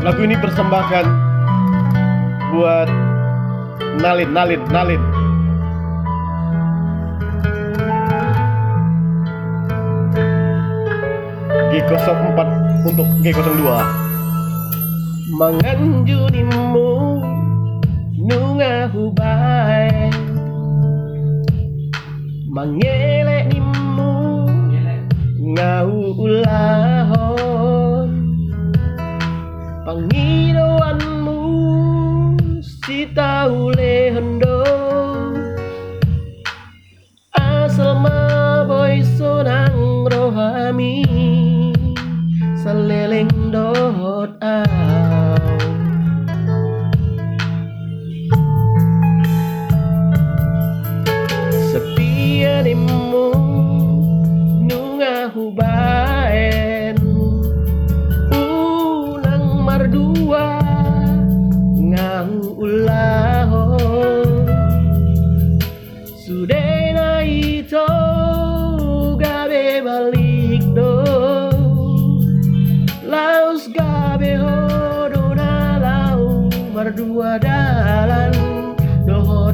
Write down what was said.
Lagu ini persembahkan buat Nalin, Nalin, Nalin. G04 untuk G02 Manganjunimu Nungahu bae Mangeleknimu Ngau Panginoon mo si taulehan do Asal maboy so ng rohami sa leleng dohot aw Sa piyanin mo nung ahubay Unang mardua Ngahu ulaho Sudena ito Gabe balik do. Laus gabe hodo na lau Mardua dalan doli